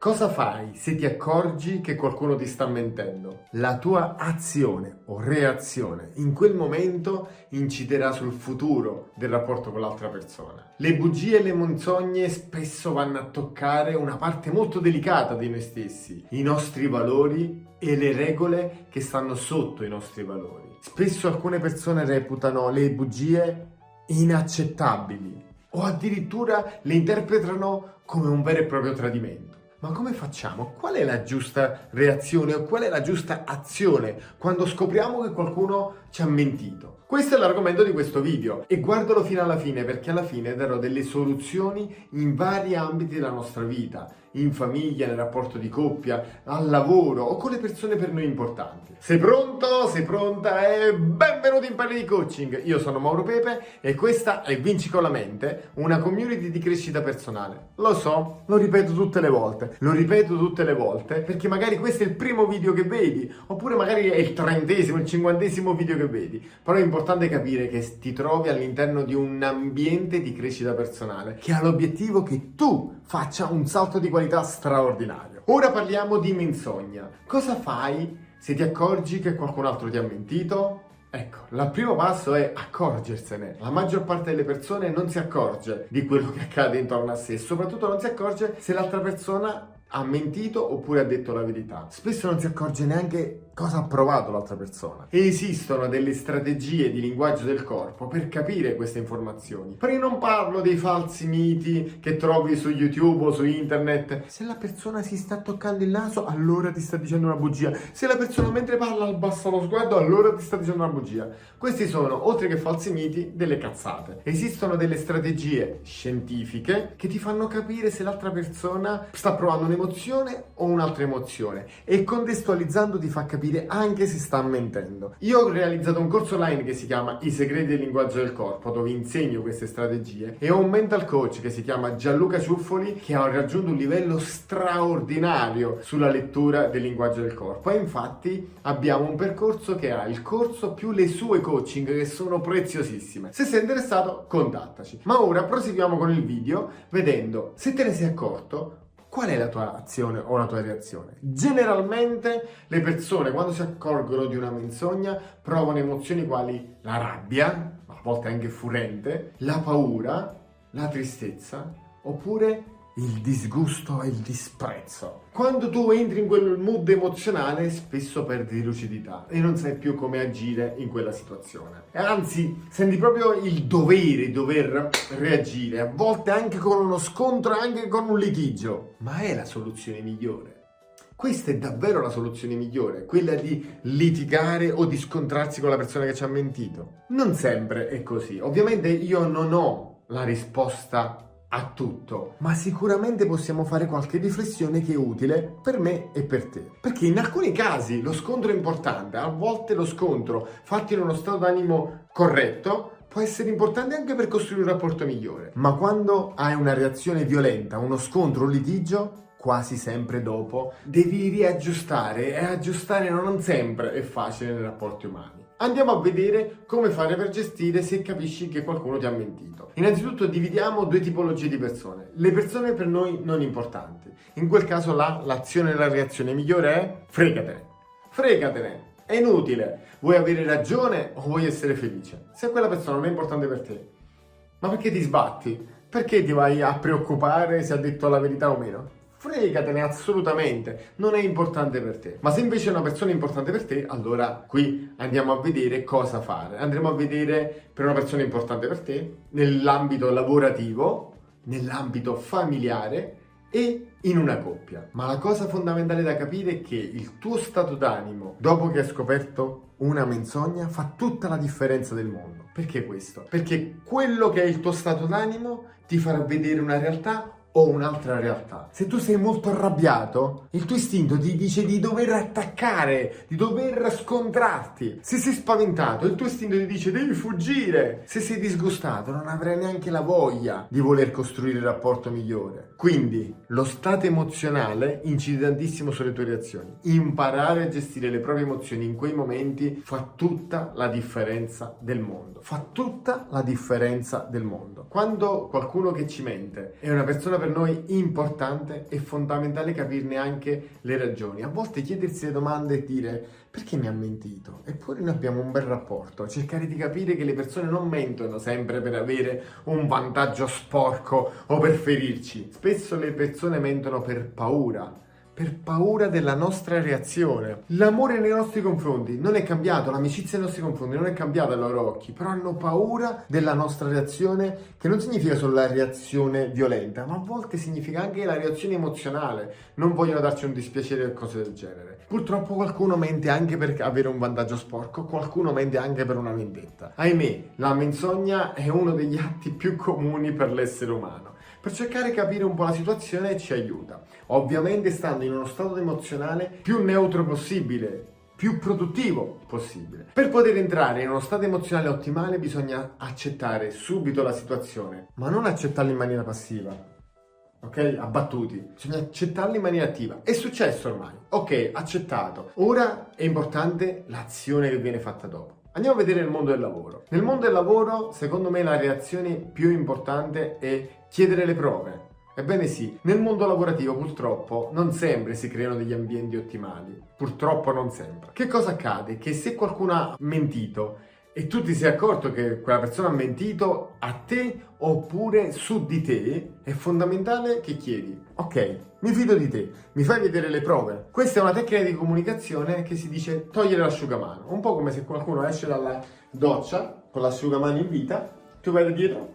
Cosa fai se ti accorgi che qualcuno ti sta mentendo? La tua azione o reazione in quel momento inciderà sul futuro del rapporto con l'altra persona. Le bugie e le menzogne spesso vanno a toccare una parte molto delicata di noi stessi, i nostri valori e le regole che stanno sotto i nostri valori. Spesso alcune persone reputano le bugie inaccettabili o addirittura le interpretano come un vero e proprio tradimento. Ma come facciamo? Qual è la giusta reazione o qual è la giusta azione quando scopriamo che qualcuno ci ha mentito? Questo è l'argomento di questo video e guardalo fino alla fine perché alla fine darò delle soluzioni in vari ambiti della nostra vita, in famiglia, nel rapporto di coppia, al lavoro o con le persone per noi importanti. Sei pronto? Sei pronta? E benvenuti in Parli di Coaching! Io sono Mauro Pepe e questa è Vinci con la mente, una community di crescita personale. Lo so, lo ripeto tutte le volte, lo ripeto tutte le volte perché magari questo è il primo video che vedi oppure magari è il trentesimo, il cinquantesimo video che vedi, però è importante capire che ti trovi all'interno di un ambiente di crescita personale che ha l'obiettivo che tu faccia un salto di qualità straordinario. Ora parliamo di menzogna. Cosa fai se ti accorgi che qualcun altro ti ha mentito? Ecco, il primo passo è accorgersene. La maggior parte delle persone non si accorge di quello che accade intorno a sé, soprattutto non si accorge se l'altra persona ha mentito oppure ha detto la verità. Spesso non si accorge neanche cosa ha provato l'altra persona. E esistono delle strategie di linguaggio del corpo per capire queste informazioni. Però io non parlo dei falsi miti che trovi su YouTube o su internet. Se la persona si sta toccando il naso, allora ti sta dicendo una bugia. Se la persona mentre parla abbassa lo sguardo, allora ti sta dicendo una bugia. Questi sono, oltre che falsi miti, delle cazzate. Esistono delle strategie scientifiche che ti fanno capire se l'altra persona sta provando un'emozione o un'altra emozione e contestualizzando ti fa capire anche se sta mentendo. Io ho realizzato un corso online che si chiama I segreti del linguaggio del corpo, dove insegno queste strategie, e ho un mental coach che si chiama Gianluca Ciuffoli, che ha raggiunto un livello straordinario sulla lettura del linguaggio del corpo. E infatti abbiamo un percorso che ha il corso più le sue coaching, che sono preziosissime. Se sei interessato, contattaci. Ma ora proseguiamo con il video vedendo se te ne sei accorto qual è la tua azione o la tua reazione? Generalmente le persone quando si accorgono di una menzogna provano emozioni quali la rabbia, a volte anche furente, la paura, la tristezza, oppure il disgusto e il disprezzo. Quando tu entri in quel mood emozionale, spesso perdi lucidità e non sai più come agire in quella situazione. Anzi, senti proprio il dovere di dover reagire, a volte anche con uno scontro, anche con un litigio. Ma è la soluzione migliore? Questa è davvero la soluzione migliore, quella di litigare o di scontrarsi con la persona che ci ha mentito? Non sempre è così. Ovviamente io non ho la risposta a tutto, ma sicuramente possiamo fare qualche riflessione che è utile per me e per te. Perché in alcuni casi lo scontro è importante, a volte lo scontro fatto in uno stato d'animo corretto può essere importante anche per costruire un rapporto migliore. Ma quando hai una reazione violenta, uno scontro, un litigio, quasi sempre dopo, devi riaggiustare e aggiustare non sempre è facile nei rapporti umani. Andiamo a vedere come fare per gestire se capisci che qualcuno ti ha mentito. Innanzitutto dividiamo due tipologie di persone. Le persone per noi non importanti. In quel caso là l'azione e la reazione migliore è fregatene. Fregatene. È inutile. Vuoi avere ragione o vuoi essere felice? Se quella persona non è importante per te, ma perché ti sbatti? Perché ti vai a preoccupare se ha detto la verità o meno? Fregatene assolutamente, non è importante per te. Ma se invece è una persona importante per te, allora qui andiamo a vedere cosa fare. Andremo a vedere per una persona importante per te nell'ambito lavorativo, nell'ambito familiare e in una coppia. Ma la cosa fondamentale da capire è che il tuo stato d'animo, dopo che hai scoperto una menzogna, fa tutta la differenza del mondo. Perché questo? Perché quello che è il tuo stato d'animo ti farà vedere una realtà o un'altra realtà. Se tu sei molto arrabbiato, il tuo istinto ti dice di dover attaccare, di dover scontrarti. Se sei spaventato, il tuo istinto ti dice devi fuggire. Se sei disgustato, non avrai neanche la voglia di voler costruire il rapporto migliore. Quindi, lo stato emozionale incide tantissimo sulle tue reazioni. Imparare a gestire le proprie emozioni in quei momenti fa tutta la differenza del mondo. Fa tutta la differenza del mondo. Quando qualcuno che ci mente è una persona per noi importante e fondamentale capirne anche le ragioni. A volte chiedersi le domande e dire perché mi ha mentito? Eppure noi abbiamo un bel rapporto. Cercare di capire che le persone non mentono sempre per avere un vantaggio sporco o per ferirci. Spesso le persone mentono per paura per paura della nostra reazione. L'amore nei nostri confronti non è cambiato, l'amicizia nei nostri confronti non è cambiata ai loro occhi, però hanno paura della nostra reazione, che non significa solo la reazione violenta, ma a volte significa anche la reazione emozionale. Non vogliono darci un dispiacere o cose del genere. Purtroppo qualcuno mente anche per avere un vantaggio sporco, qualcuno mente anche per una vendetta. Ahimè, la menzogna è uno degli atti più comuni per l'essere umano per cercare di capire un po' la situazione ci aiuta. Ovviamente stando in uno stato emozionale più neutro possibile, più produttivo possibile. Per poter entrare in uno stato emozionale ottimale bisogna accettare subito la situazione, ma non accettarla in maniera passiva. Ok? Abbattuti. Bisogna accettarla in maniera attiva. È successo ormai. Ok, accettato. Ora è importante l'azione che viene fatta dopo. Andiamo a vedere il mondo del lavoro. Nel mondo del lavoro, secondo me, la reazione più importante è chiedere le prove. Ebbene sì, nel mondo lavorativo purtroppo non sempre si creano degli ambienti ottimali. Purtroppo non sempre. Che cosa accade? Che se qualcuno ha mentito e tu ti sei accorto che quella persona ha mentito a te oppure su di te, è fondamentale che chiedi, ok, mi fido di te, mi fai vedere le prove. Questa è una tecnica di comunicazione che si dice togliere l'asciugamano, un po' come se qualcuno esce dalla doccia con l'asciugamano in vita, tu vai dietro,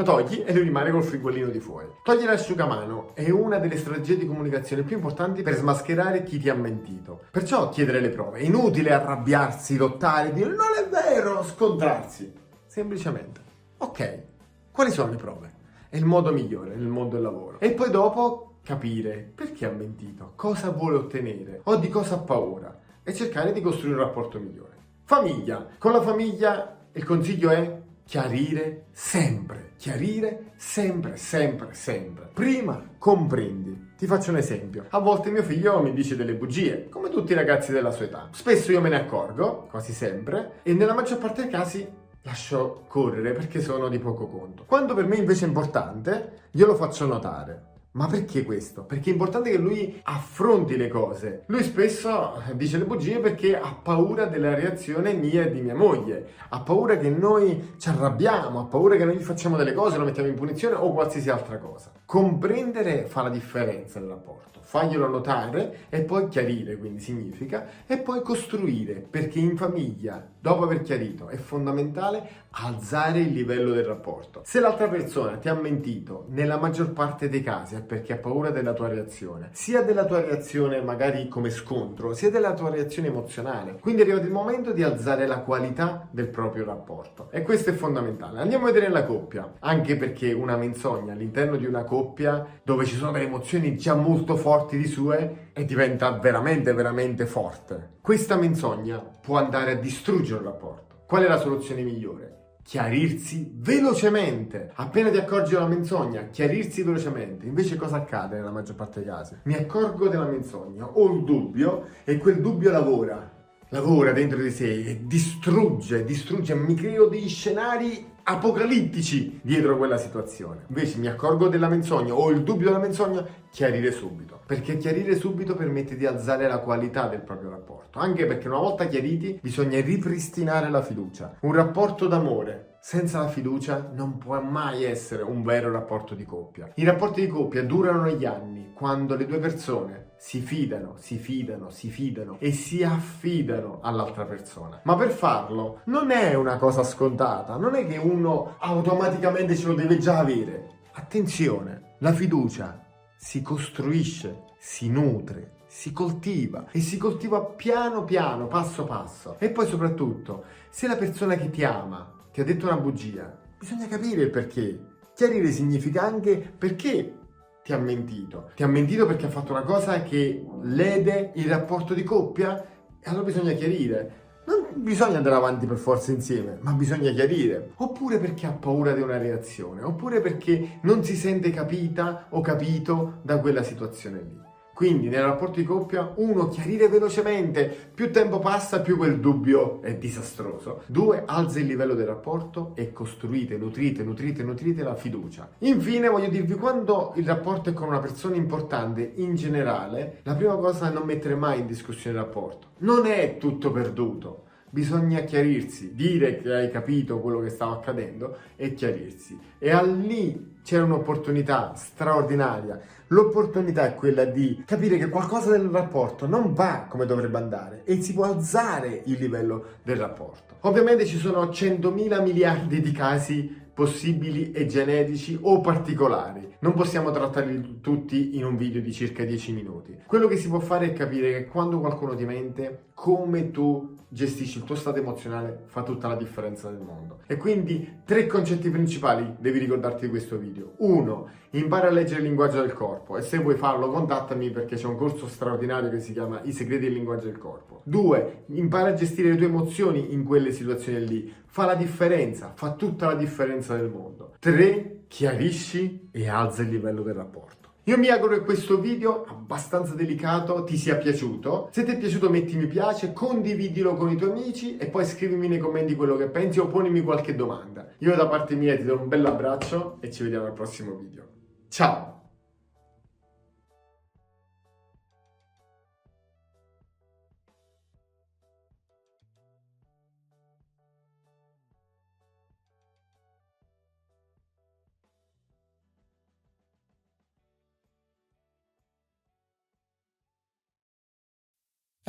lo togli e lui rimane col frigolino di fuori. Togliere l'asciugamano è una delle strategie di comunicazione più importanti per smascherare chi ti ha mentito. Perciò chiedere le prove. È inutile arrabbiarsi, lottare, dire non è vero, scontrarsi. Semplicemente, ok, quali sono le prove? È il modo migliore nel mondo del lavoro. E poi dopo capire perché ha mentito, cosa vuole ottenere o di cosa ha paura e cercare di costruire un rapporto migliore. Famiglia. Con la famiglia il consiglio è chiarire sempre, chiarire sempre, sempre, sempre. Prima comprendi. Ti faccio un esempio. A volte mio figlio mi dice delle bugie, come tutti i ragazzi della sua età. Spesso io me ne accorgo, quasi sempre, e nella maggior parte dei casi lascio correre perché sono di poco conto. Quando per me invece è importante, glielo faccio notare. Ma perché questo? Perché è importante che lui affronti le cose. Lui spesso dice le bugie perché ha paura della reazione mia e di mia moglie. Ha paura che noi ci arrabbiamo, ha paura che noi gli facciamo delle cose, lo mettiamo in punizione o qualsiasi altra cosa. Comprendere fa la differenza nel rapporto faglielo notare e poi chiarire, quindi significa, e poi costruire, perché in famiglia, dopo aver chiarito, è fondamentale alzare il livello del rapporto. Se l'altra persona ti ha mentito, nella maggior parte dei casi è perché ha paura della tua reazione, sia della tua reazione magari come scontro, sia della tua reazione emozionale. Quindi è arrivato il momento di alzare la qualità del proprio rapporto. E questo è fondamentale. Andiamo a vedere la coppia, anche perché una menzogna all'interno di una coppia dove ci sono delle emozioni già molto forti di sue e diventa veramente, veramente forte. Questa menzogna può andare a distruggere il rapporto. Qual è la soluzione migliore? Chiarirsi velocemente. Appena ti accorgi della menzogna, chiarirsi velocemente. Invece cosa accade nella maggior parte dei casi? Mi accorgo della menzogna, ho il dubbio e quel dubbio lavora. Lavora dentro di sé e distrugge, distrugge, mi creo degli scenari apocalittici dietro quella situazione. Invece mi accorgo della menzogna o il dubbio della menzogna, chiarire subito. Perché chiarire subito permette di alzare la qualità del proprio rapporto. Anche perché una volta chiariti bisogna ripristinare la fiducia. Un rapporto d'amore senza la fiducia non può mai essere un vero rapporto di coppia. I rapporti di coppia durano negli anni quando le due persone si fidano, si fidano, si fidano e si affidano all'altra persona. Ma per farlo non è una cosa scontata, non è che uno automaticamente ce lo deve già avere. Attenzione, la fiducia si costruisce, si nutre, si coltiva e si coltiva piano piano, passo passo. E poi soprattutto, se la persona che ti ama ti ha detto una bugia, bisogna capire il perché. Chiarire significa anche perché ti ha mentito. Ti ha mentito perché ha fatto una cosa che lede il rapporto di coppia e allora bisogna chiarire. Non bisogna andare avanti per forza insieme, ma bisogna chiarire. Oppure perché ha paura di una reazione, oppure perché non si sente capita o capito da quella situazione lì. Quindi nel rapporto di coppia, uno, chiarire velocemente, più tempo passa più quel dubbio è disastroso. Due, alza il livello del rapporto e costruite, nutrite, nutrite, nutrite la fiducia. Infine voglio dirvi, quando il rapporto è con una persona importante, in generale, la prima cosa è non mettere mai in discussione il rapporto. Non è tutto perduto bisogna chiarirsi, dire che hai capito quello che stava accadendo e chiarirsi. E a c'è un'opportunità straordinaria. L'opportunità è quella di capire che qualcosa del rapporto non va come dovrebbe andare e si può alzare il livello del rapporto. Ovviamente ci sono 100.000 miliardi di casi possibili e generici o particolari. Non possiamo trattarli tutti in un video di circa 10 minuti. Quello che si può fare è capire che quando qualcuno ti mente, come tu gestisci il tuo stato emozionale fa tutta la differenza del mondo. E quindi tre concetti principali devi ricordarti di questo video. Uno, impara a leggere il linguaggio del corpo e se vuoi farlo contattami perché c'è un corso straordinario che si chiama I segreti del linguaggio del corpo. Due, impara a gestire le tue emozioni in quelle situazioni lì. Fa la differenza, fa tutta la differenza del mondo. Tre, chiarisci e alza il livello del rapporto. Io mi auguro che questo video abbastanza delicato ti sia piaciuto. Se ti è piaciuto metti mi piace, condividilo con i tuoi amici e poi scrivimi nei commenti quello che pensi o ponimi qualche domanda. Io da parte mia ti do un bel abbraccio e ci vediamo al prossimo video. Ciao!